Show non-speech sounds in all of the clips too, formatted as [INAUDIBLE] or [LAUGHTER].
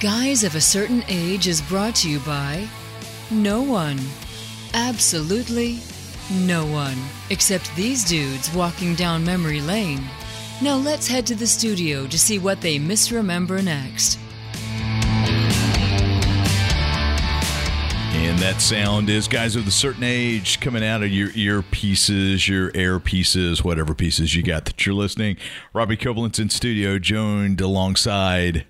Guys of a Certain Age is brought to you by no one. Absolutely no one. Except these dudes walking down memory lane. Now let's head to the studio to see what they misremember next. And that sound is guys of a certain age coming out of your earpieces, your air pieces, whatever pieces you got that you're listening. Robbie Koblentz in studio, joined alongside.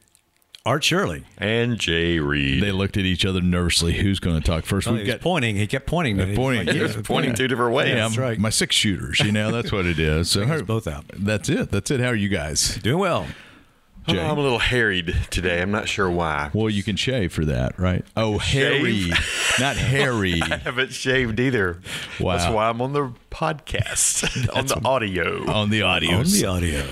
Art Shirley. And Jay Reed. They looked at each other nervously. Who's going to talk first? Oh, he was pointing. He kept pointing. Uh, pointing. Like, He yeah, was pointing two different ways. Yeah, That's right. My six shooters, you know, that's what it is. [LAUGHS] So us both out. That's it. That's it. How are you guys? Doing well. Oh, Jay? I'm a little harried today. I'm not sure why. Well, you can shave for that, right? Oh, Shave? Harry, not [LAUGHS] Harry. I haven't shaved either. Wow. That's why I'm on the podcast, [LAUGHS] on the audio. on the audio. On the audio.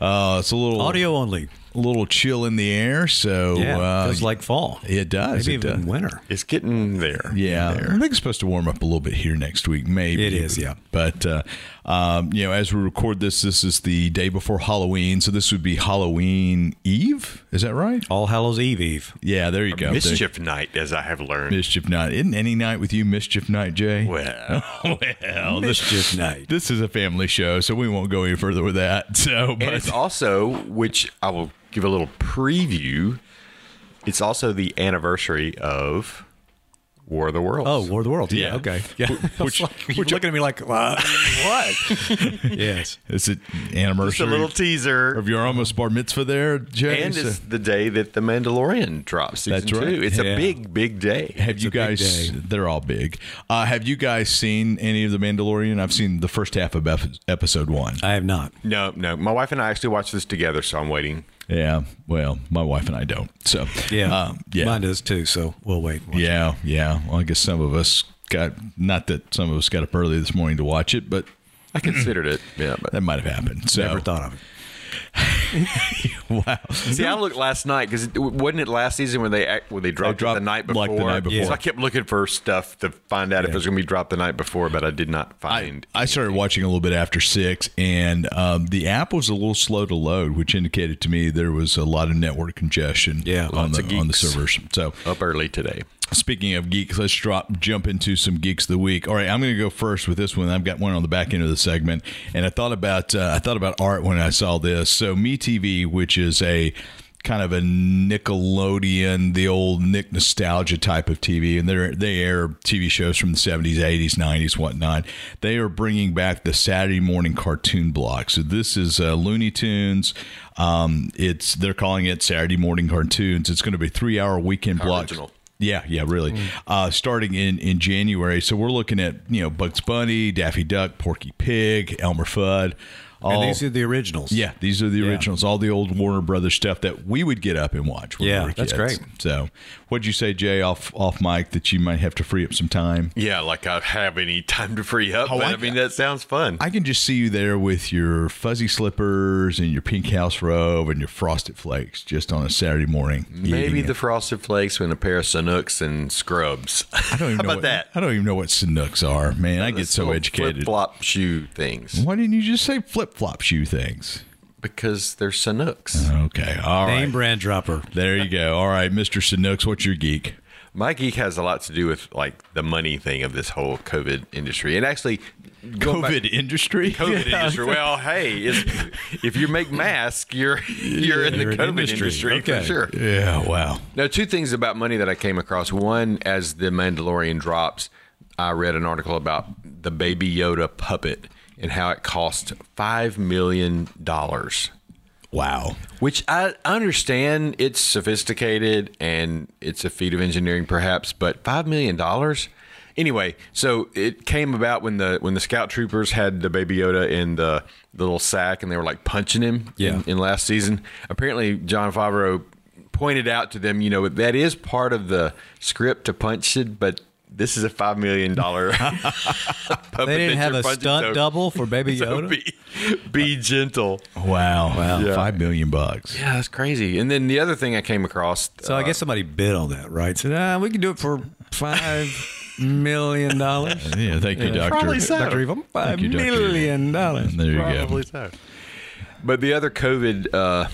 Uh, it's a little Audio only. A little chill in the air. So Yeah. uh, feels like fall. it does. Maybe it even does. winter. It's getting there. Yeah, Getting I think it's supposed to warm up a little bit here next week. Maybe It is, yeah. But uh, um, you know, as we record this, this is the day before Halloween, so this would be Halloween Eve. Is that right? All Hallows Eve Eve. Yeah, there you go. Mischief night, as I have learned. Mischief night. Isn't any night with you mischief night, Jay? [LAUGHS] Well, well, this, Mischief night. this is a family show, so we won't go any further with that. [LAUGHS] So, and but it's also, which I will give a little preview. It's also the anniversary of War of the Worlds. Oh, War of the Worlds. Yeah. Yeah. Okay. Yeah. [LAUGHS] Which- [LAUGHS] Which, like, you're looking at me like, uh, [LAUGHS] what? yes. is it Just anniversary a little teaser. of your almost bar mitzvah there, Jay? and So- it's the day that The Mandalorian drops. Season That's right. Two. It's Yeah. a big, big day. Have you a big guys? day. They're all big. Uh, have you guys seen any of the Mandalorian? I've seen the first half of episode one. I have not. No, no. My wife and I actually watched this together, so I'm waiting. Yeah. Well, my wife and I don't. So Yeah. um, yeah, Mine does too. So we'll wait. Watch it. yeah, yeah. Well, I guess some of us got not that some of us got up early this morning to watch it, but I considered it. Yeah, but that might have happened. So Never thought of it. [LAUGHS] wow. see, I looked last night because wasn't it last season when they where they dropped, it the night before? like, the night before. So I kept looking for stuff to find out if it was going to be dropped the night before, but I did not find. I started watching a little bit after six, and um, the app was a little slow to load, which indicated to me there was a lot of network congestion Yeah, on the on the servers. So up early today. Speaking of geeks, let's drop jump into some geeks of the week. All right, I'm going to go first with this one. I've got one on the back end of the segment, and I thought about uh, I thought about art when I saw this. So MeTV, which is a kind of a Nickelodeon, the old Nick nostalgia type of TV, and they they air TV shows from the 70s, 80s, 90s, whatnot. They are bringing back the Saturday morning cartoon block. So this is uh, Looney Tunes. Um, it's they're calling it Saturday morning cartoons. It's going to be three hour weekend block. Original. Yeah, yeah, really. Uh, starting in, in January, so we're looking at you know Bugs Bunny, Daffy Duck, Porky Pig, Elmer Fudd. All, And these are the originals. yeah, these are the originals. All the old Warner Brothers stuff that we would get up and watch. When Yeah, we were that's kids. great. So, what'd you say, Jay, off off mic that you might have to free up some time? Yeah, like I have any time to free up. Oh, but I- I, mean, that sounds fun. I can just see you there with your fuzzy slippers and your pink house robe and your frosted flakes, just on a Saturday morning. Maybe the it. frosted flakes and a pair of Sanuks and scrubs. I don't even How know about what, that? I don't even know what Sanuks are, man. I get so educated. Flip flop shoe things Why didn't you just say flip flop shoe things? because they're Sanuks. Okay. All right. Name brand dropper. There you go. All right, Mr. Sanuks, what's your geek? My geek has a lot to do with like the money thing of this whole COVID industry, and actually going back- COVID industry? [LAUGHS] COVID industry. Well, hey, it's, if you make masks, you're you're in the You're in COVID industry. industry, Okay. for sure. Yeah, wow. Now, two things about money that I came across. One, as the Mandalorian drops, I read an article about the Baby Yoda puppet and how it cost five million dollars. Wow. Which I understand it's sophisticated and it's a feat of engineering, perhaps, but five million dollars. Anyway, so it came about when the when the scout troopers had the baby Yoda in the, the little sack and they were like punching him Yeah. in, in last season. Apparently, Jon Favreau pointed out to them, you know, that is part of the script to punch it, but this is a five million dollar. [LAUGHS] [LAUGHS] They didn't have a stunt double for Baby [LAUGHS] Yoda. Be, be gentle. Wow. Wow. Yeah. Five million bucks. Yeah, that's crazy. And then the other thing I came across. So I guess somebody bid on that, right? Said, ah, we can do it for five million dollars. Yeah, thank you, Doctor. probably so. Dr. Evil, five you, Doctor. million dollars. There you go. Probably go. so. But the other COVID uh,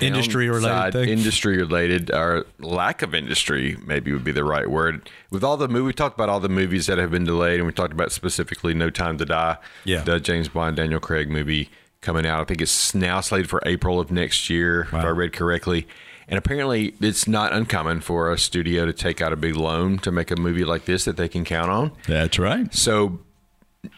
Industry related thing? industry related, or lack of industry, maybe would be the right word. With all the movie, we talked about all the movies that have been delayed, and we talked about specifically No Time to Die, Yeah. the James Bond, Daniel Craig movie coming out. I think it's now slated for April of next year, if I read correctly. And apparently, it's not uncommon for a studio to take out a big loan to make a movie like this that they can count on. That's right. So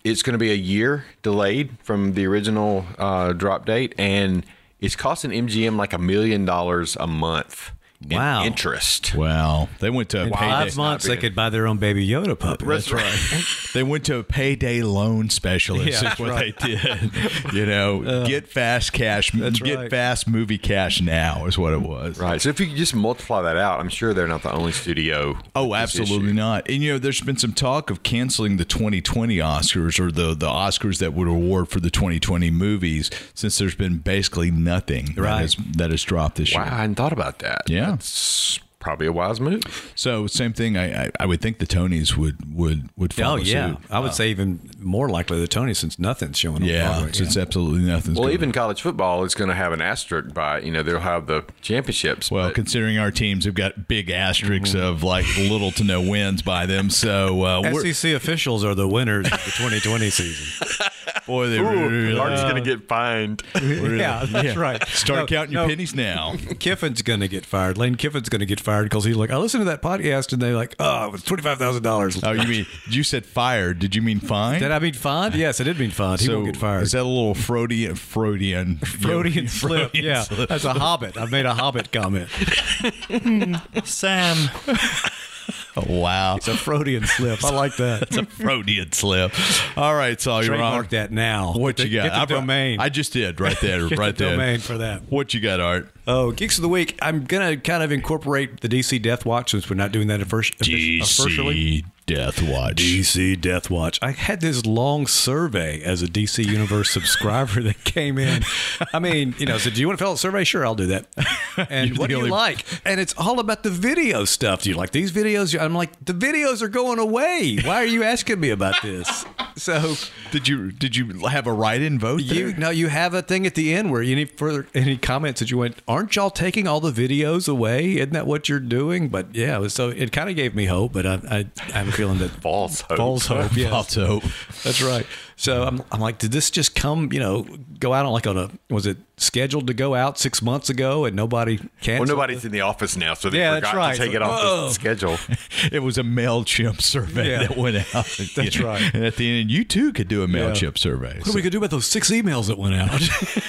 it's going to be a year delayed from the original uh, drop date, and it's costing MGM like a million dollars a month Wow. interest. Wow. They went to a In payday. five months, they could buy their own baby Yoda puppy. That's right. [LAUGHS] they went to a payday loan specialist. Yeah, is what they did. You know, [LAUGHS] uh, get fast cash. That's get right. fast movie cash now is what it was. Right. So if you could just multiply that out, I'm sure they're not the only studio. Oh, absolutely not. And you know, there's been some talk of canceling the 2020 Oscars or the the Oscars that would award for the 2020 movies, since there's been basically nothing that has that has dropped this Wow, year. I hadn't thought about that. Yeah. That's probably a wise move. So same thing. I, I I would think the Tonys would would would follow Oh yeah, suit. I would say even more likely the Tonys since nothing's showing. on Yeah, Broadway. since absolutely nothing's. Well, going even college football is going to have an asterisk by you know they'll have the championships. Well, but considering our teams have got big asterisks Mm-hmm. of like little to no wins by them, so uh, we're, SEC officials are the winners of the 2020 season. [LAUGHS] boy, they Ooh, really Art's going to get fined. yeah, that's right. start No, counting your pennies now. [LAUGHS] Kiffin's going to get fired. Lane Kiffin's going to get fired because he's like, I listened to that podcast and they're like, oh, it was twenty five thousand dollars. Oh, you mean you said fired? Did you mean fine? Did I mean fined? Yes, I did mean fined. He so won't get fired. Is that a little Freudian? Freudian. Freudian slip. Freudian yeah, slip. that's a hobbit. I've made a hobbit comment. [LAUGHS] Sam, [LAUGHS] [LAUGHS] wow. it's a Freudian slip. I like that. It's a Freudian slip. All right, so you're Trademark on. that now. What you got? Get the I- domain. I just did right there, [LAUGHS] Get right the there. domain for that. What you got, Art? Oh, Geeks of the Week. I'm gonna kind of incorporate the DC Death Watch since we're not doing that offic- officially. DC Death Watch. DC Death Watch. I had this long survey as a DC Universe subscriber that came in. I mean, you know, said, "Do you want to fill out a survey?" Sure, I'll do that. [LAUGHS] And You're what the do you only- like? And it's all about the video stuff. Do you like these videos? I'm like, the videos are going away. Why are you asking me about this? So Did you did you have a write-in vote? you there? no, you have a thing at the end where any further any comments that you went, aren't y'all taking all the videos away? Isn't that what you're doing? But yeah, it was- so it kind of gave me hope. But I, I, I have a feeling that False hope. false hope. Yes. False hope. That's right. So I'm, I'm like, did this just come? You know, go out on like on a was it scheduled to go out six months ago and nobody canceled? Well, nobody's in the office now, so they Yeah, forgot right. to take it Whoa. off the schedule. [LAUGHS] It was a Mailchimp survey Yeah. that went out. [LAUGHS] That's right. And at the end, you too could do a Mailchimp survey. What are we gonna do about those six emails that went out? [LAUGHS]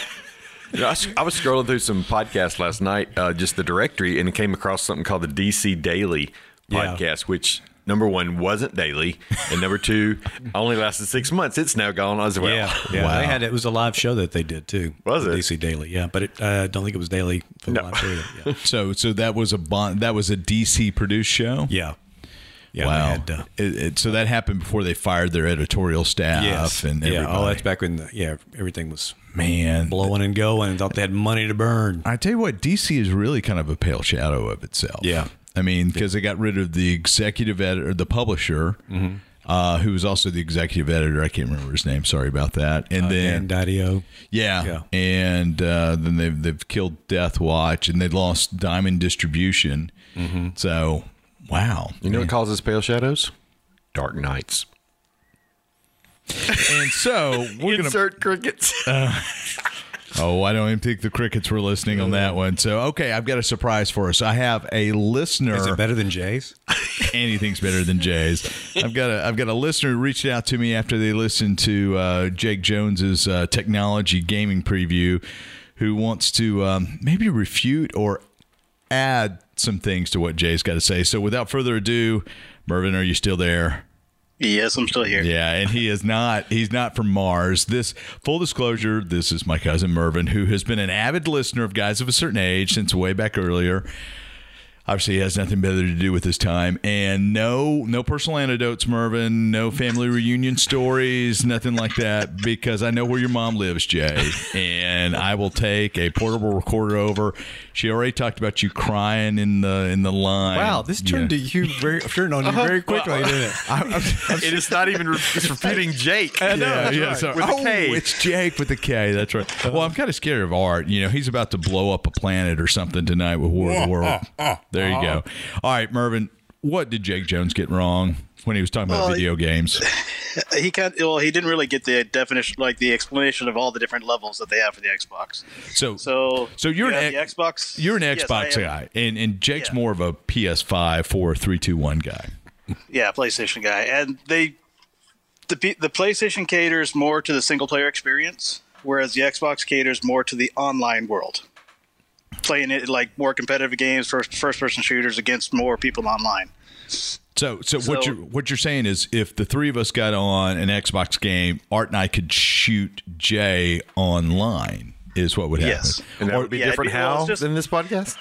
You know, I, was, I was scrolling through some podcasts last night, uh, just the directory, and came across something called the DC Daily Yeah. podcast, which number one wasn't daily, and number two [LAUGHS] only lasted six months. It's now gone as well. yeah, yeah. Wow. They had it was a live show that they did too. Was it? DC Daily? Yeah, but it, uh, I don't think it was daily for the No. live show. Yeah. [LAUGHS] So so that was a bond, that was a DC produced show. Yeah. Yeah. wow. had, uh, It- it- so that happened before they fired their editorial staff yes. and yeah. everybody. Oh, that's back when the, yeah everything was man. blowing and going and thought they had money to burn. I tell you what, DC is really kind of a pale shadow of itself. Yeah. I mean, because they got rid of the executive editor, the publisher, Mm-hmm. uh, who was also the executive editor. I can't remember his name. Sorry about that. And then, Dan Didio. yeah, Yeah. and uh, then they've they've killed Death Watch, and they lost Diamond Distribution. Mm-hmm. So, wow. You know what causes pale shadows? Dark nights. And so we're [LAUGHS] gonna. Insert crickets. [LAUGHS] Oh, I don't even think the crickets were listening on that one. So, okay, I've got a surprise for us. I have a listener. Is it better than Jay's? [LAUGHS] anything's better than Jay's. I've got a I've got a listener who reached out to me after they listened to uh, Jake Jones's uh, technology gaming preview, who wants to um, maybe refute or add some things to what Jay's got to say. So, without further ado, Mervin, are you still there? Yes, I'm still here. Yeah, and he is not. He's not from Mars. This full disclosure. This is my cousin Mervin, who has been an avid listener of guys of a certain age since way back earlier. Obviously, he has nothing better to do with his time, and no, no personal anecdotes, Mervin. No family reunion stories, nothing like that. Because I know where your mom lives, Jay, and I will take a portable recorder over, She already talked about you crying in the in the line. Wow, this turned Yeah. to you very turned on you very uh-huh. quickly, didn't it? I, [LAUGHS] I'm, I'm, it is not even re- it's repeating Jake. Yeah, that's yeah, right. sorry. With oh, it's Jake with the K. That's right. Uh-huh. Well, I'm kind of scared of Art. You know, he's about to blow up a planet or something tonight with War of the World. Uh-huh. There you go. Uh-huh. All right, Mervin. What did Jake Jones get wrong when he was talking about Well, video games? [LAUGHS] he can't. Well, he didn't really get the definition, like the explanation of all the different levels that they have for the Xbox. So, So, So you're you an X- the Xbox. you're an Xbox am. guy, and and Jake's Yeah. more of a PS5 four three two one guy. Yeah, PlayStation guy, and they the the PlayStation caters more to the single player experience, whereas the Xbox caters more to the online world. Playing it like more competitive games, first first person shooters against more people online. So, so, what you're what you're saying is, if the three of us got on an Xbox game, Art and I could shoot Jay online. Is what would happen. Yes. And that Or- would be yeah, different be- well, how it's just- than this podcast?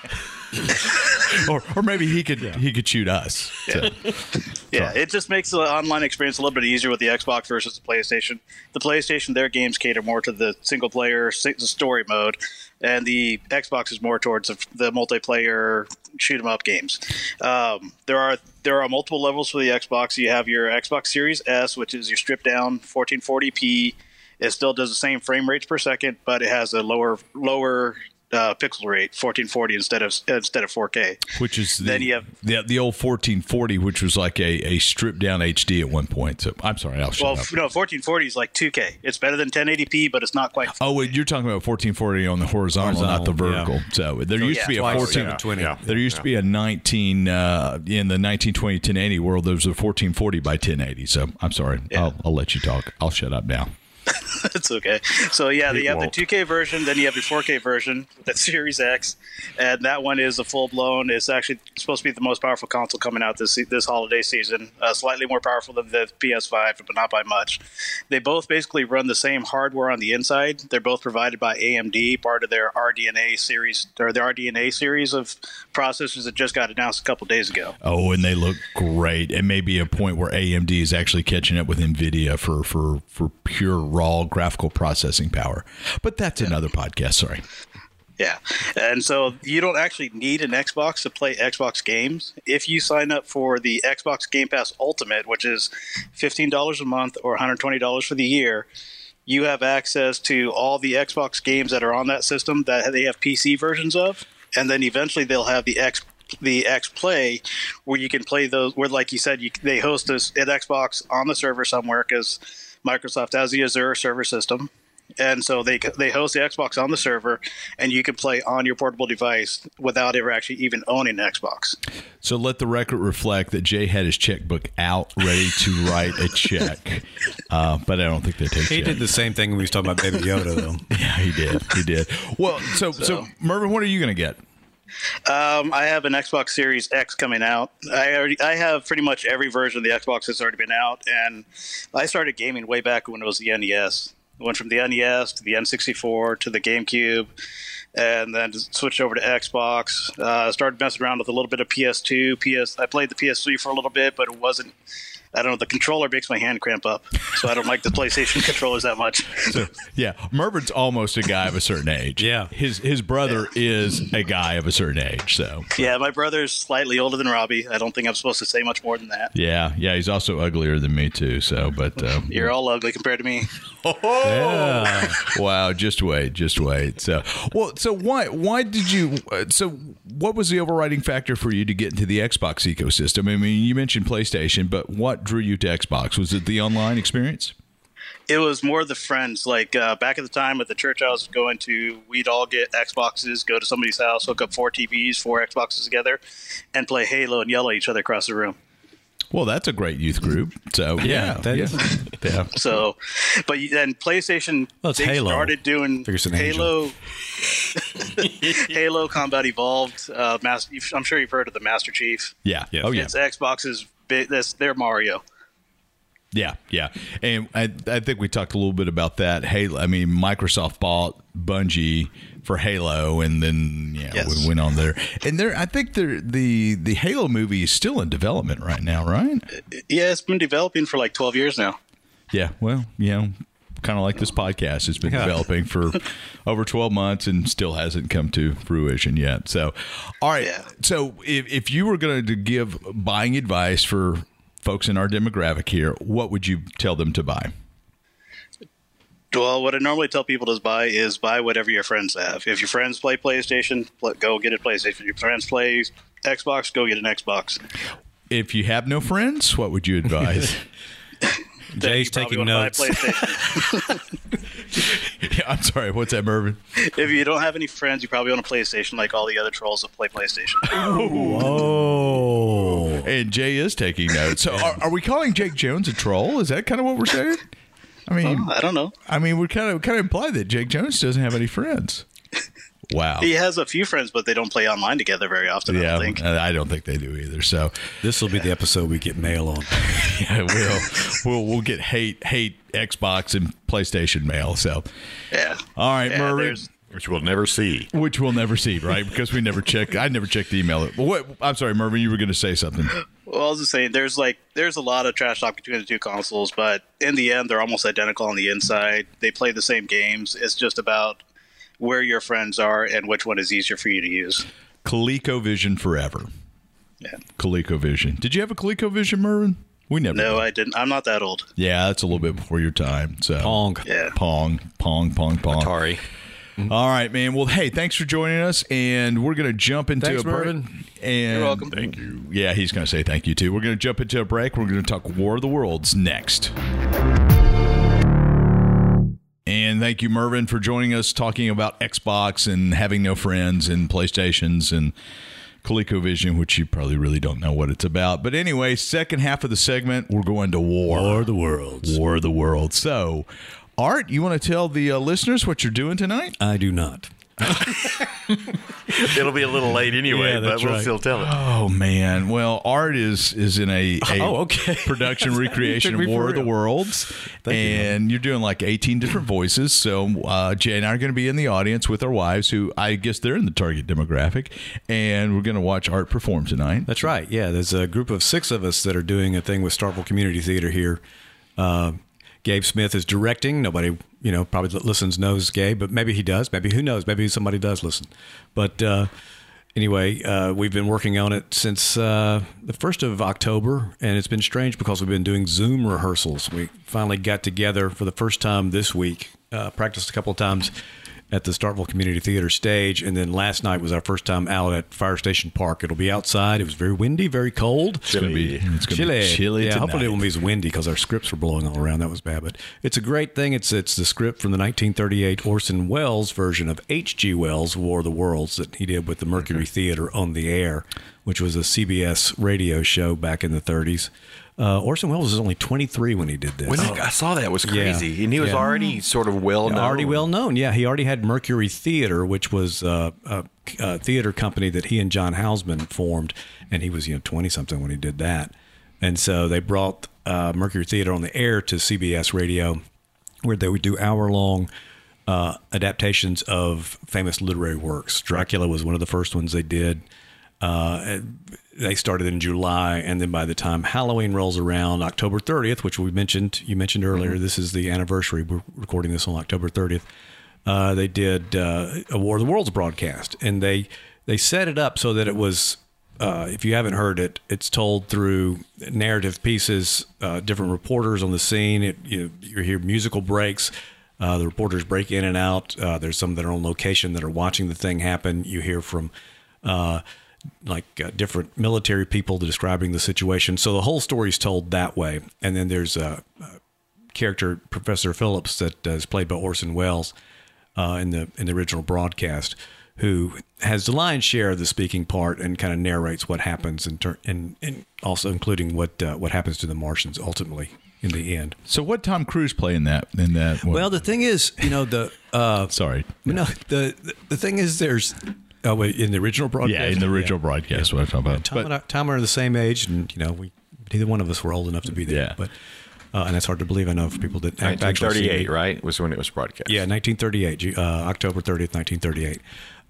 [LAUGHS] [LAUGHS] [LAUGHS] or, or maybe he could he could shoot us. [LAUGHS] So, Yeah, it just makes the online experience a little bit easier with the Xbox versus the PlayStation. The PlayStation, their games cater more to the single player the story mode, and the Xbox is more towards the, the multiplayer shoot 'em up games. Um, there are there are multiple levels for the Xbox. You have your Xbox Series S, which is your stripped down 1440p. It still does the same frame rates per second, but it has a lower lower uh, pixel rate, 1440 instead of instead of 4K. which is the, Then you have- the the old 1440, which was like a, a stripped down HD at one point. So I'm sorry, I'll shut Well, up. f- no, 1440 is like 2K. It's better than 1080p, but it's not quite. Oh, wait, you're talking about 1440 on the horizontal, not the Horizontal, vertical. So there used to be a yeah, twice 14. 720. Yeah. There used to be a 19 uh, in the 1920 1080 world. There was a 1440 by 1080. So I'm sorry. I'll, I'll let you talk. I'll shut up now. [LAUGHS] it's okay. So yeah, you have won't. the 2K version, then you have the 4K version the Series X, and that one is a full blown. It's actually supposed to be the most powerful console coming out this this holiday season. Uh, slightly more powerful than the PS5, but not by much. They both basically run the same hardware on the inside. They're both provided by AMD, part of their RDNA series or their RDNA series of processors that just got announced a couple days ago. Oh, and they look great. It may be a point where AMD is actually catching up with NVIDIA for, for, for pure raw graphical processing power. But that's another podcast. Sorry. Yeah. And so you don't actually need an Xbox to play Xbox games. If you sign up for the Xbox Game Pass Ultimate, which is $15 a month or $120 for the year, you have access to all the Xbox games that are on that system that they have PC versions of. And then eventually they'll have the X the X Play, where you can play those. Where, like you said, you, they host this at Xbox on the server somewhere because Microsoft has the Azure server system, and so they they host the Xbox on the server, and you can play on your portable device without ever actually even owning an Xbox. So let the record reflect that Jay had his checkbook out, ready to write a check. Uh, but I don't think they take He checks. did the same thing when we was talking about Baby Yoda, though. [LAUGHS] Yeah, he did. He did. Well, so, so Mervin, what are you going to get? Um, I have an Xbox Series X coming out. I already I have pretty much every version of the Xbox that's already been out, and I started gaming way back when it was the NES. I went from the NES to the N64 to the GameCube, and then switched over to Xbox. Uh, started messing around with a little bit of PS2. PS I played the PS3 for a little bit, but it wasn't. I don't know. The controller makes my hand cramp up, so I don't like the PlayStation [LAUGHS] controllers that much. So, yeah, Mervin's almost a guy of a certain age. Yeah. his his brother is a guy of a certain age. So, yeah, my brother's slightly older than Robbie. I don't think I'm supposed to say much more than that. yeah, yeah, he's also uglier than me too. So, but uh, [LAUGHS] You're all ugly compared to me. [LAUGHS] Yeah. wow, just wait, just wait. So, well, so why why did you? Uh, so, what was the overriding factor for you to get into the Xbox ecosystem? I mean, you mentioned PlayStation, but what drew you to Xbox? Was it the online experience? It was more the friends. Like uh, back at the time at the church I was going to, we'd all get Xboxes, go to somebody's house, hook up four TVs, four Xboxes together, and play Halo and yell at each other across the room. Well, that's a great youth group. So, yeah, that yeah, is- yeah. So, but then PlayStation Well, they Halo. started doing Figure Halo, [LAUGHS] Halo Combat Evolved. Uh, Mas- I'm sure you've heard of the Master Chief. yeah. Yes. Oh, yeah. It's Xbox's big. That's their Mario. Yeah, yeah, and I, I think we talked a little bit about that. Halo. I mean, Microsoft bought Bungie for Halo, and then yeah, Yes. we went on there. And there, I think there the the Halo movie is still in development right now, right? Yeah, it's been developing for like 12 years now. Yeah. Well, you know, kind of like this podcast has been developing for [LAUGHS] over 12 months and still hasn't come to fruition yet. So, all right. Yeah. So, if, if you were going to give buying advice for folks in our demographic here, what would you tell them to buy? Well, what I normally tell people to buy is buy whatever your friends have. If your friends play PlayStation, go get a PlayStation. If your friends play Xbox, go get an Xbox. If you have no friends, what would you advise? [LAUGHS] Then Jay's you taking wanna buy a notes. PlayStation. Yeah, [LAUGHS] I'm sorry. What's that, Mervin? if you don't have any friends, you probably own a PlayStation, like all the other trolls that play PlayStation. [LAUGHS] Oh. And Jay is taking notes. So, are, are we calling Jake Jones a troll? Is that kind of what we're saying? I mean, uh, I don't know. I mean, we kind of kind of imply that Jake Jones doesn't have any friends. Wow. He has a few friends, but they don't play online together very often. I Yeah, don't think. I don't think they do either. So, This will be the episode we get mail on. [LAUGHS] yeah, we'll we'll we'll get hate hate Xbox and PlayStation mail. So, Yeah. all right, Yeah, Mervin. Which we'll never see. Which we'll never see, right? Because we never check. I never checked the email. What? I'm sorry, Mervin. You were going to say something. Well, I was just saying, there's like there's a lot of trash talk between the two consoles, but in the end, they're almost identical on the inside. They play the same games. It's just about where your friends are and which one is easier for you to use. ColecoVision forever. Yeah. ColecoVision. Did you have a ColecoVision, Mervin? We never. No, did. I didn't. I'm not that old. Yeah, that's a little bit before your time. So Pong. Yeah. Pong, Pong, Pong, Pong. Atari. Mm-hmm. All right, man. Well, hey, thanks for joining us, and we're going to jump into Thanks, a break. Mervin. And You're welcome. Thank you. Yeah, he's going to say thank you too. We're going to jump into a break. We're going to talk War of the Worlds next. And thank you, Mervin, for joining us talking about Xbox and having no friends and PlayStations and ColecoVision, which you probably really don't know what it's about. But anyway, second half of the segment, we're going to war. War of the Worlds. War of the World. So, Art, you want to tell the uh, listeners what you're doing tonight? I do not. [LAUGHS] It'll be a little late anyway, Yeah, but we'll right. still tell it. Oh man! Well, Art is is in a, a [LAUGHS] Oh, okay. [LAUGHS] production recreation of War of the. Worlds, Thank you, and you, are doing like 18 different voices. So uh, Jay and I are going to be in the audience with our wives, who I guess they're in the target demographic, and we're going to watch Art perform tonight. That's right. Yeah, there's a group of six of us that are doing a thing with Starkville Community Theater here. Uh, Gabe Smith is directing. Nobody, you know, probably listens knows Gabe, but maybe he does. Maybe who knows? Maybe somebody does listen. But uh, anyway, uh, we've been working on it since uh, the first of October, and it's been strange because we've been doing Zoom rehearsals. We finally got together for the first time this week. Uh, practiced a couple of times at the Starkville Community Theater stage, and then last night was our first time out at Fire Station Park. It'll be outside. It was very windy, very cold. It's going to be it's going to Chilly. be chilly yeah, tonight. hopefully it won't be as windy because our scripts were blowing all around. That was bad, but it's a great thing. It's it's the script from the 1938 Orson Welles version of H.G. Wells' War of the Worlds that he did with the Mercury Theater on the Air, which was a CBS radio show back in the 30s. Uh, Orson Welles was only 23 when he did this. When I saw that it was Yeah. crazy, and he was Yeah. already sort of well known. Already well known. Yeah, he already had Mercury Theater, which was uh, a, a theater company that he and John Houseman formed, and he was you know twenty something when he did that. And so they brought uh, Mercury Theater on the air to CBS Radio, where they would do hour long uh, adaptations of famous literary works. Dracula was one of the first ones they did. Uh, they started in July, and then by the time Halloween rolls around, October 30th, which we mentioned, you mentioned earlier, this is the anniversary. We're recording this on October 30th. Uh, they did uh, a War of the Worlds broadcast, and they they set it up so that it was. Uh, if you haven't heard it, it's told through narrative pieces, uh, different reporters on the scene. It, you, you hear musical breaks. Uh, the reporters break in and out. Uh, there's some that are on location that are watching the thing happen. You hear from uh, like uh, different military people describing the situation. So the whole story is told that way. And then there's a, a character, Professor Phillips, that uh, is played by Orson Welles uh, in the in the original broadcast, who has the lion's share of the speaking part and kind of narrates what happens, and ter- and, and also including what uh, what happens to the Martians ultimately in the end. So, what Tom Cruise play in that? In that? What, Well, the thing is, you know, the uh, [LAUGHS] sorry. no, the the thing is, there's. Oh, wait, in the original broadcast. Yeah, in the original broadcast, what I'm talking about. Tom, But- and I, Tom are the same age, and you know, we neither one of us were old enough to be there. Yeah. But uh, and it's hard to believe. I know for people that actually seen 1938, it. right? Was when it was broadcast. Yeah, 1938, uh, October 30th, 1938.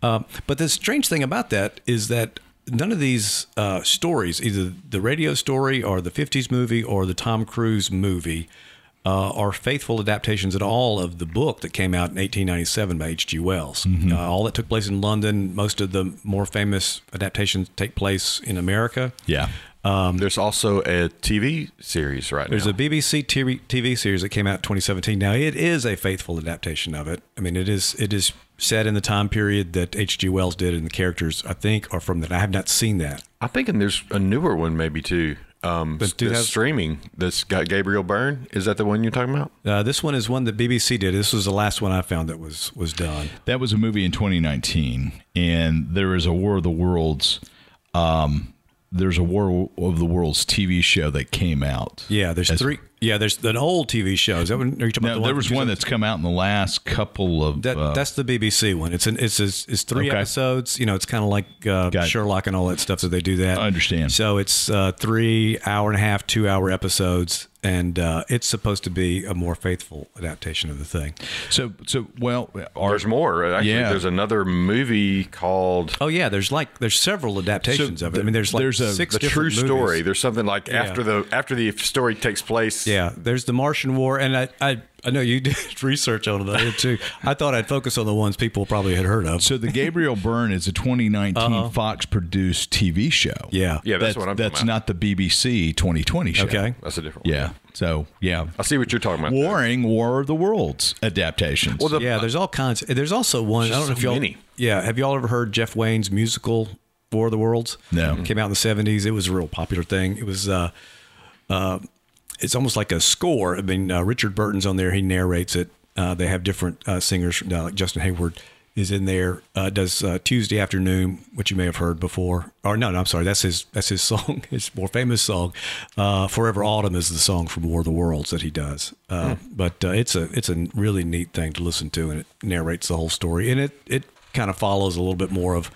Um, but the strange thing about that is that none of these uh, stories, either the radio story or the 50s movie or the Tom Cruise movie, uh, are faithful adaptations at all of the book that came out in 1897 by H.G. Wells. Uh, all that took place in London. Most of the more famous adaptations take place in America. Yeah. There's also a TV series right There's now. There's a BBC TV, TV series that came out in 2017. Now it is a faithful adaptation of it. I mean, it is it is set in the time period that H.G. Wells did, and the characters I think are from that. I have not seen that. I'm thinking there's a newer one maybe too. Um, But do that's have- streaming that's got Gabriel Byrne. Is that the one you're talking about? Uh, this one is one that BBC did. This was the last one I found that was was done. That was a movie in 2019, and there is a War of the Worlds. Um, there's a War of the Worlds TV show that came out. Yeah, there's As- three. Yeah, there's an old TV show. Is that one? Are you talking No, about the there was one that's come out in the last couple of. That, uh, that's the BBC one. It's an it's it's, it's three Okay. episodes. You know, it's kind of like uh, Got it. Sherlock and all that stuff that they do that. I understand. So it's uh, three hour and a half, two hour episodes, and uh, it's supposed to be a more faithful adaptation of the thing. so so well. Our, There's more. Actually, Yeah. there's another movie called Oh yeah, there's like there's several adaptations So of it. I mean, there's like there's a- six The True different Story. There's something like Yeah. after the after the story takes place. Yeah, there's the Martian War, and I, I I know you [LAUGHS] did research on it too. I thought I'd focus on the ones people probably had heard of. So the Gabriel Byrne is a 2019 Fox produced TV show. Uh-huh. Yeah. Yeah, that's, what I'm That's not the BBC 2020 show. Okay. That's a different one. Yeah. So yeah, I see what you're talking about. there. warring War of the Worlds adaptations. Well, the, yeah, there's all kinds. There's also one. I don't know if y'all. many. Yeah, have y'all ever heard Jeff Wayne's musical War of the Worlds? No. came out in the '70s. It was a real popular thing. It was. Uh, uh, it's almost like a score. I mean, uh, Richard Burton's on there. He narrates it. Uh, they have different uh, singers. Uh, like Justin Hayward is in there. Uh, does uh, Tuesday afternoon, which you may have heard before. Or no, no, I'm sorry. That's his. That's his [LAUGHS] song. His more famous song. Uh, Forever Autumn is the song from War of the Worlds that he does. Uh, But uh, it's a it's a really neat thing to listen to, and it narrates the whole story, and it it kind of follows a little bit more of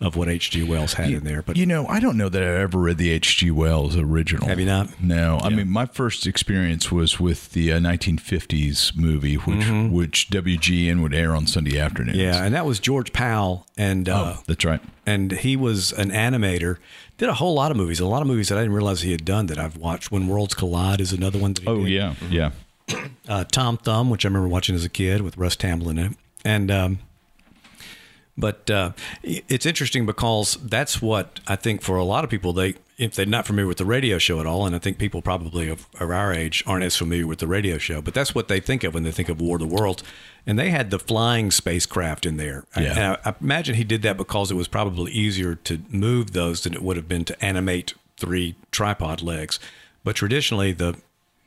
of what H.G. Wells had in there. But you know, I don't know that I ever read the H.G. Wells original. Have you not? No. I mean, my first experience was with the uh, 1950s movie, which which WGN would air on Sunday afternoons. Mm-hmm. yeah, and that was George Pal, and uh, Oh, that's right. and he was an animator. Did a whole lot of movies, a lot of movies that I didn't realize he had done that I've watched. When Worlds Collide is another one. That he Oh did. yeah, yeah. uh, Tom Thumb, which I remember watching as a kid with Russ Tamblyn in it, and um, but uh, it's interesting because that's what I think for a lot of people they if they're not familiar with the radio show at all, and I think people probably of, of our age aren't as familiar with the radio show, but that's what they think of when they think of War of the Worlds. And they had the flying spacecraft in there. I- Yeah. and I, I imagine he did that because it was probably easier to move those than it would have been to animate three tripod legs. But traditionally, the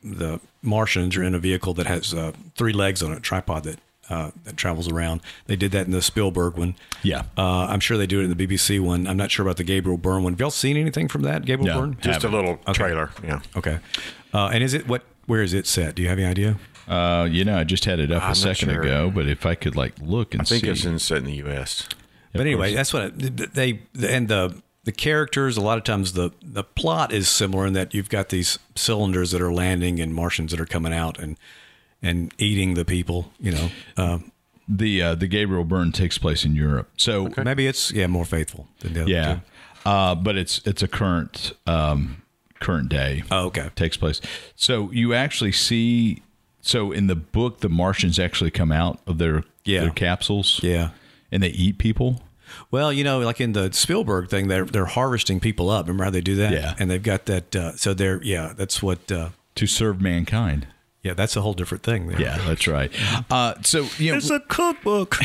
the Martians are in a vehicle that has uh, three legs on it, a tripod that uh, that travels around. They did that in the Spielberg one. Yeah. uh, I'm sure they do it in the BBC one. I'm not sure about the Gabriel Byrne one. Have y'all seen anything from that, Gabriel No. Byrne? Just a little trailer. Yeah. Okay. Uh, and is it what? Where is it set? Do you have any idea? Uh, you know, I just had it up I'm a second sure. ago, but if I could like look and see. I think see, it's in set in the U.S. But anyway, that's what I, they and the the characters. A lot of times the the plot is similar in that you've got these cylinders that are landing and Martians that are coming out and and eating the people. You know, um, the uh, the Gabriel Byrne takes place in Europe. So maybe it's yeah more faithful than the other yeah, two. uh, but it's it's a current um, current day. Oh, okay. takes place. So you actually see. So in the book, the Martians actually come out of their Yeah. their capsules. Yeah. and they eat people. Well, you know, like in the Spielberg thing, they're they're harvesting people up. Remember how they do that? Yeah. And they've got that. Uh, so they're yeah, that's what. Uh, to serve mankind. Yeah, that's a whole different thing. There. Yeah, that's right. Uh, so you know, a cookbook. [LAUGHS]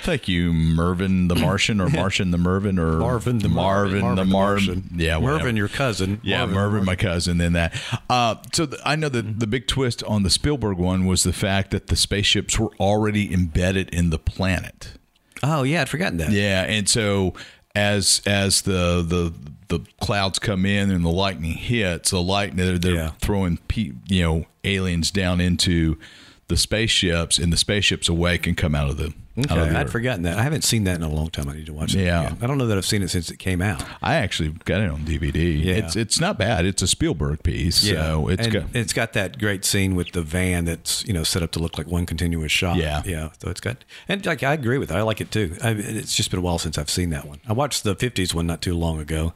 thank you, Mervin the Martian, or [LAUGHS] Martian the Mervin, or Marvin the Marvin, Marvin, the Marvin Marvin. Yeah, whatever. Mervin, your cousin. Yeah, Marvin, Mervin, my cousin, then that. Uh, so the, I know that the big twist on the Spielberg one was the fact that the spaceships were already embedded in the planet. Oh yeah, I'd forgotten that. Yeah, and so as as the the the clouds come in and the lightning hits, the lightning they're, they're Yeah. throwing pe- you know aliens down into the spaceships, and the spaceships awake and come out of the. Okay, of the I'd Earth. forgotten that. I haven't seen that in a long time. I need to watch it. Yeah. again. I don't know that I've seen it since it came out. I actually got it on DVD. Yeah. It's it's not bad. It's a Spielberg piece. So it's and got it's got that great scene with the van that's you know set up to look like one continuous shot. Yeah. yeah. So it's got and like I agree with it. I like it too. I, it's just been a while since I've seen that one. I watched the '50s one not too long ago,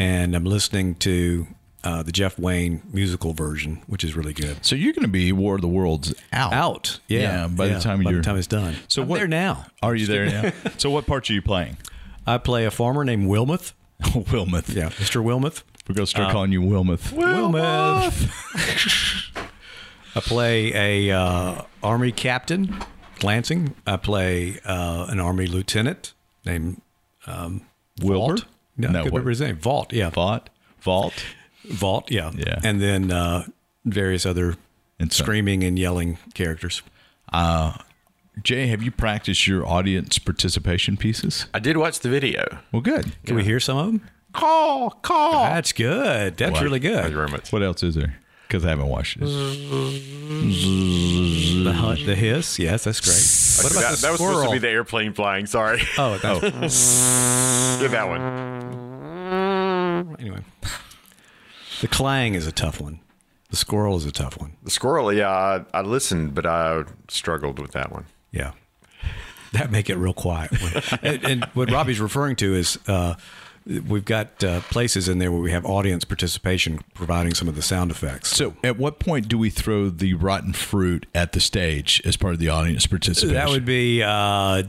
and I'm listening to uh, the Jeff Wayne musical version, which is really good. So you're going to be War of the Worlds out. Out, yeah. by yeah, the time by you're the time it's done. So I'm what- there now? Are you there now? so what parts are you playing? I play a farmer named Wilmoth. [LAUGHS] Wilmoth. Yeah, Mr. Wilmoth. We're going to start calling you Wilmoth. Wilmoth. [LAUGHS] I play a uh, army captain, Lansing. I play uh, an army lieutenant named um, Wilbur? No, No, I can't what- remember his name. Vault. Yeah, Vault. Vault. Vault. Yeah, Yeah. And then uh, various other And so- screaming and yelling characters. Jay, have you practiced your audience participation pieces? I did watch the video. Well, good. Can we hear some of them? Call, call. That's good. That's What? really Thank you very much. What else is there? Because I haven't watched this. The, hu- the hiss. Yes, that's great. What about that, the that was supposed to be the airplane flying. Sorry. Oh, that's, [LAUGHS] Get that one. Anyway. The clang is a tough one. The squirrel is a tough one. The squirrel, yeah, I, I listened, but I struggled with that one. Yeah. That make it real quiet. [LAUGHS] and, and what Robbie's referring to is uh, we've got uh, places in there where we have audience participation providing some of the sound effects. So, at what point do we throw the rotten fruit at the stage as part of the audience participation? that would be uh,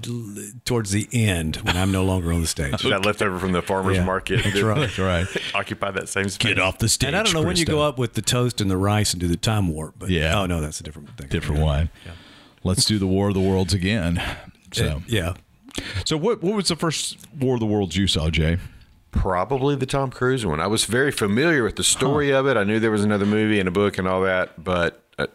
towards the end when I'm no longer on the stage. [LAUGHS] That leftover from the farmer's Yeah, market. that's right. That's right. [LAUGHS] Occupy that same space. Get off the stage. And I don't know when you go up with the toast and the rice and do the time warp, but Yeah. oh no, that's a different thing. Different one. Let's do the War of the Worlds again. So, yeah. so what? What was the first War of the Worlds you saw, Jay? Probably the Tom Cruise one. I was very familiar with the story of it. I knew there was another movie and a book and all that, but uh,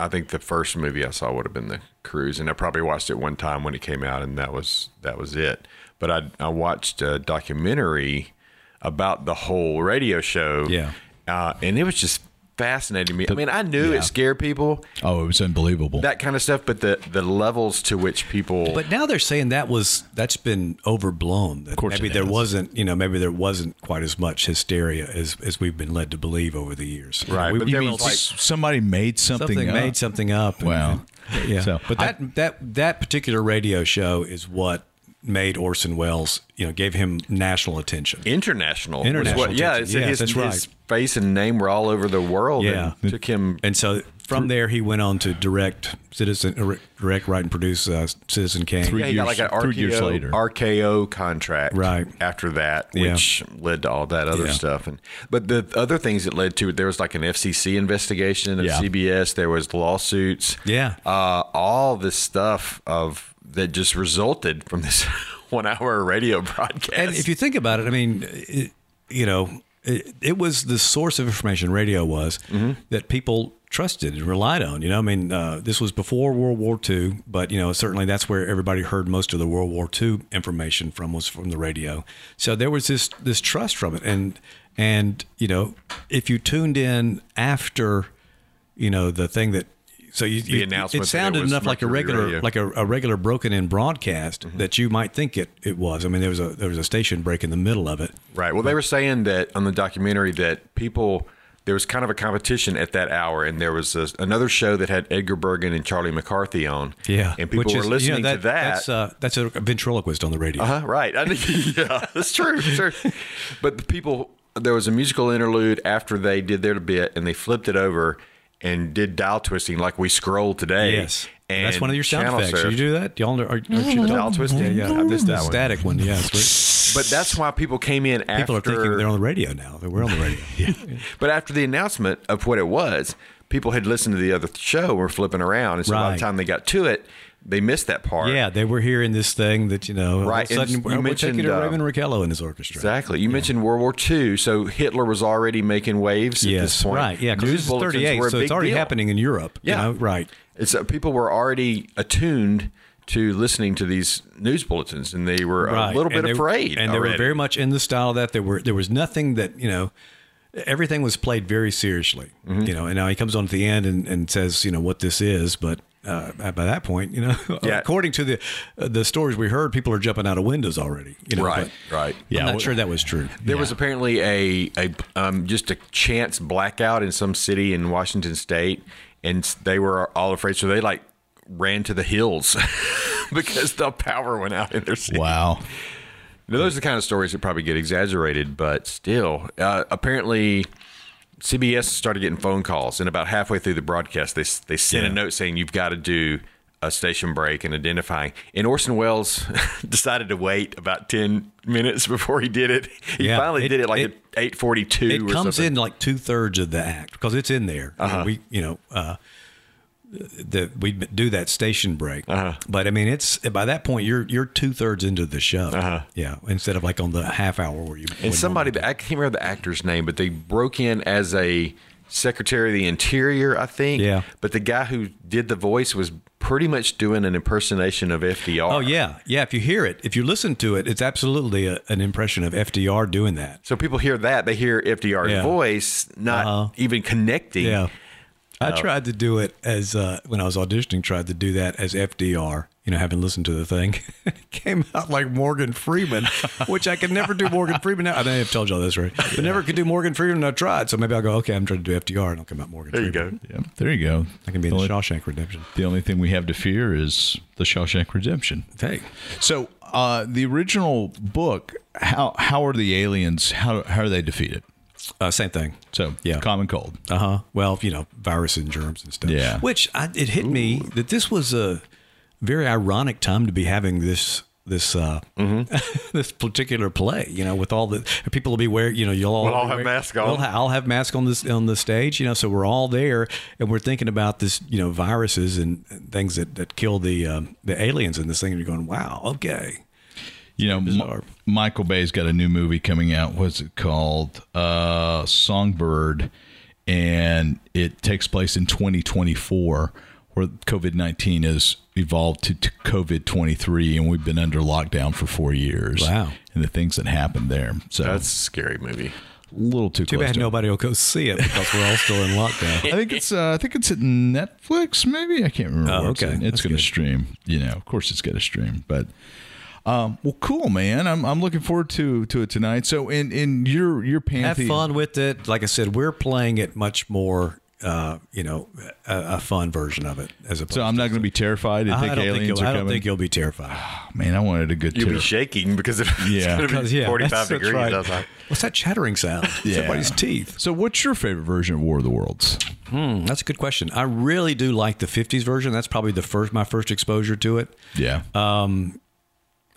I think the first movie I saw would have been the Cruise, and I probably watched it one time when it came out, and that was that was it. But I I watched a documentary about the whole radio show, Yeah. uh, and it was just fascinating me. I mean, I knew yeah. it scared people, Oh, it was unbelievable. that kind of stuff, but the the levels to which people But now they're saying that was that's been overblown. That course maybe it there has. wasn't, you know, maybe there wasn't quite as much hysteria as as we've been led to believe over the years. You know, Right, we- but you mean like- somebody made something, something up? made something up. Wow. and- yeah. So, but I- that that that particular radio show is what made Orson Welles, you know, gave him national attention. international. International what- yeah, Yes, his, that's his face and name were all over the world. Yeah. and took him. And so from there, he went on to direct Citizen, uh, direct, write, and produce uh, Citizen Kane. Three Yeah, he got like years- an three years RKO, later. RKO contract Right. after that, Yeah. which led to all that other Yeah. stuff. And but the other things it led to, it, there was like an FCC investigation of Yeah. CBS. There was lawsuits. Yeah. uh, all this stuff of that just resulted from this [LAUGHS] one-hour radio broadcast. And if you think about it, I mean, it, you know, it, it was the source of information. Radio was that people trusted and relied on. You know, I mean, uh, this was before World War II, but you know, certainly that's where everybody heard most of the World War II information from was from the radio. So there was this this trust from it, and and you know, if you tuned in after, you know, the thing that. So you, you announcement it that it sounded enough like a regular Radio. like a, a regular broken in broadcast Mm-hmm. that you might think it, it was. I mean, there was a there was a station break in the middle of it. Right. Well, they were saying that on the documentary that people there was kind of a competition at that hour, and there was a, another show that had Edgar Bergen and Charlie McCarthy on. Yeah, and people were is- you know, listening to that. That's uh, that's a ventriloquist on the radio. Uh-huh, right. I think, [LAUGHS] yeah, that's true. Sure. But the people, there was a musical interlude after they did their bit, and they flipped it over and did dial twisting like we scroll today. Yes, and that's one of your sound effects. surf. You do that? Y'all are, are, aren't you Dial twisting? Yeah, yeah. I missed that one. static one. Yeah, it's. But that's why people came in after. people are thinking they're on the radio now. That we're on the radio. [LAUGHS] But after the announcement of what it was, people had listened to the other show and were flipping around. And so by the time they got to it, they missed that part. yeah, they were hearing this thing that you know. Right, All of a sudden, you we're mentioned, uh, Raymond Raquello and his orchestra. Exactly. You mentioned World War II. So Hitler was already making waves at Yes, this point. right. Yeah, because this is bulletins 38, were a so it's already deal. happening in Europe. Yeah. You know? Right. It's uh, people were already attuned to listening to these news bulletins, and they were right. a little bit and they, afraid. and they were very much in the style of that. There were there was nothing that you know. Everything was played very seriously, Mm-hmm. you know. And now he comes on at the end and, and says, you know, what this is. But uh, by that point, you know, [LAUGHS] Yeah. according to the uh, the stories we heard, people are jumping out of windows already. You know, right, but right. Yeah, I'm not well- sure that was true. There was apparently a a um, just a chance blackout in some city in Washington State, and they were all afraid. So they like ran to the hills [LAUGHS] because the power went out in their city. Wow. Now, those are the kind of stories that probably get exaggerated, but still, uh, apparently, CBS started getting phone calls, and about halfway through the broadcast, they they sent a note saying you've got to do a station break and identifying. And Orson Welles [LAUGHS] decided to wait about ten minutes before he did it. He Yeah, finally it- did it like it- at eight forty two. It comes something. in like two thirds of the act because it's in there. You know, Uh-huh. we, you know, uh, the we do that station break. Uh-huh. But I mean, it's by that point you're you're two thirds into the show. Uh-huh. Yeah, instead of like on the half hour where you And somebody, I can't remember the actor's name, but they broke in as a Secretary of the Interior, I think. Yeah. But the guy who did the voice was pretty much doing an impersonation of FDR. Oh yeah, yeah. If you hear it, if you listen to it, it's absolutely a, an impression of FDR doing that. So people hear that, they hear FDR's Yeah. voice, not Uh-huh. even connecting. Yeah. I tried to do it as uh, when I was auditioning. Tried to do that as FDR. You know, having listened to the thing, [LAUGHS] it came out like Morgan Freeman, which I could never do Morgan Freeman. Now I may have told y'all this right, but never could do Morgan Freeman. And I tried, so maybe I'll go. Okay, I'm trying to do FDR, and I'll come out Morgan. There you Freeman. go. Yeah, there you go. I can be in the the only, Shawshank Redemption. the only thing we have to fear is the Shawshank Redemption. Hey, So, uh, the original book, how how are the aliens? How how are they defeated? Uh, same thing. So, Yeah. common cold. Uh huh. Well, you know, virus and germs and stuff. Yeah. Which I, it hit me that this was a very ironic time to be having this this uh [LAUGHS] this particular play. You know, with all the people will be wearing. You know, you'll all We'll all have wear- masks on. We'll ha- I'll have masks on this on the stage. You know, so we're all there and we're thinking about this. You know, viruses and and things that that kill the um, the aliens in this thing. And you're going, wow, okay. You know, M- Michael Bay's got a new movie coming out. What's it called? Uh, Songbird, and it takes place in 2024, where COVID 19 has evolved to, to COVID 23, and we've been under lockdown for four years. Wow. And the things that happened there. So That's a scary movie. a little too, Too close bad to nobody will go see it because we're all still in lockdown. I think it's uh, I think it's at Netflix. Maybe I can't remember. Oh, where it's okay. It's going to good. stream. You know, of course, it's going to stream. But um, well, cool, man. I'm I'm looking forward to to it tonight. So in in your your pantheon, have fun with it. Like I said, we're playing it much more, uh, you know, a, a fun version of it as opposed. So I'm not going to be terrified and I think don't think aliens you'll, I don't think you'll be terrified. [SIGHS] man, I wanted a good You'll tour. be shaking because it's Yeah. going to be yeah, 45 that's- that's degrees right. outside. What's that chattering sound? Yeah. Somebody's teeth. So what's your favorite version of War of the Worlds? Hmm, that's a good question. I really do like the '50s version. That's probably the first my first exposure to it. Yeah.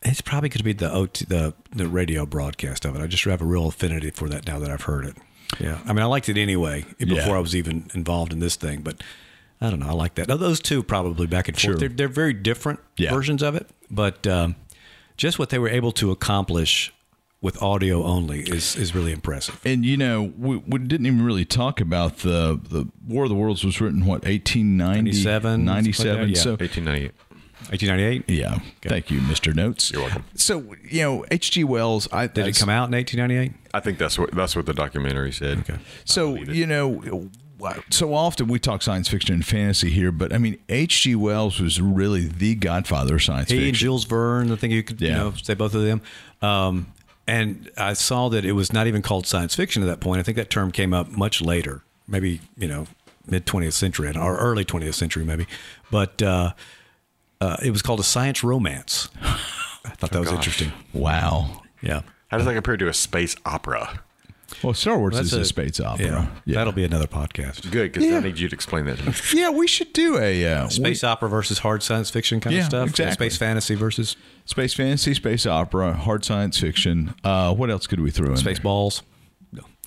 It's probably going to be the OT, the the radio broadcast of it. I just have a real affinity for that now that I've heard it. Yeah, I mean, I liked it anyway before Yeah. I was even involved in this thing. But I don't know. I like that. Now, those two probably back and forth. Sure. They're, they're very different Yeah. versions of it, but um, just what they were able to accomplish with audio only is is really impressive. and you know, we, we didn't even really talk about the the War of the Worlds was written what 1890 97, 97 yeah. so 1898. 1898. Yeah. Thank you, Mr. Notes. You're welcome. So, you know, H.G. Wells, I Did it come out in 1898? I think that's what that's what the documentary said. Okay. So, you know, so often we talk science fiction and fantasy here, but I mean, H.G. Wells was really the godfather of science He and. Jules Verne. I think you could you know say both of them. Um, and I saw that it was not even called science fiction at that point. I think that term came up much later, maybe you know mid 20th century or early 20th century maybe. But uh, uh, it was called a science romance. [LAUGHS] I thought that was gosh. interesting. Wow. Yeah. How does that compare to a space opera? Well, Star Wars That's is a, a- space opera. Yeah. Yeah. That'll be another podcast. Good, because Yeah. I need you to explain that to me. [LAUGHS] Yeah, we should do a uh, Space opera versus hard science fiction kind Yeah, of stuff. exactly. Space fantasy versus space fantasy, space opera, hard science fiction. Uh, what else could we throw in? space there? balls.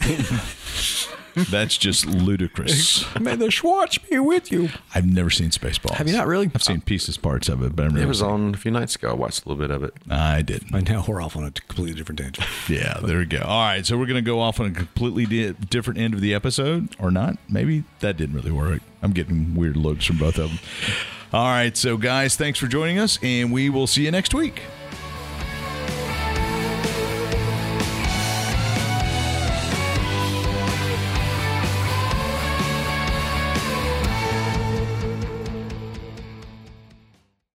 [LAUGHS] That's just ludicrous. [LAUGHS] May the Schwartz be with you. I've never seen Spaceballs. Have you not really? I've seen uh, pieces, parts of it, but I've never It was on a few nights ago. I watched a little bit of it. I didn't. Right now we're off on a completely different tangent. [LAUGHS] Yeah, there we go. All right, so we're going to go off on a completely di- different end of the episode, or not? Maybe that didn't really work. I'm getting weird looks from both of them. All right, so guys, thanks for joining us, and we will see you next week.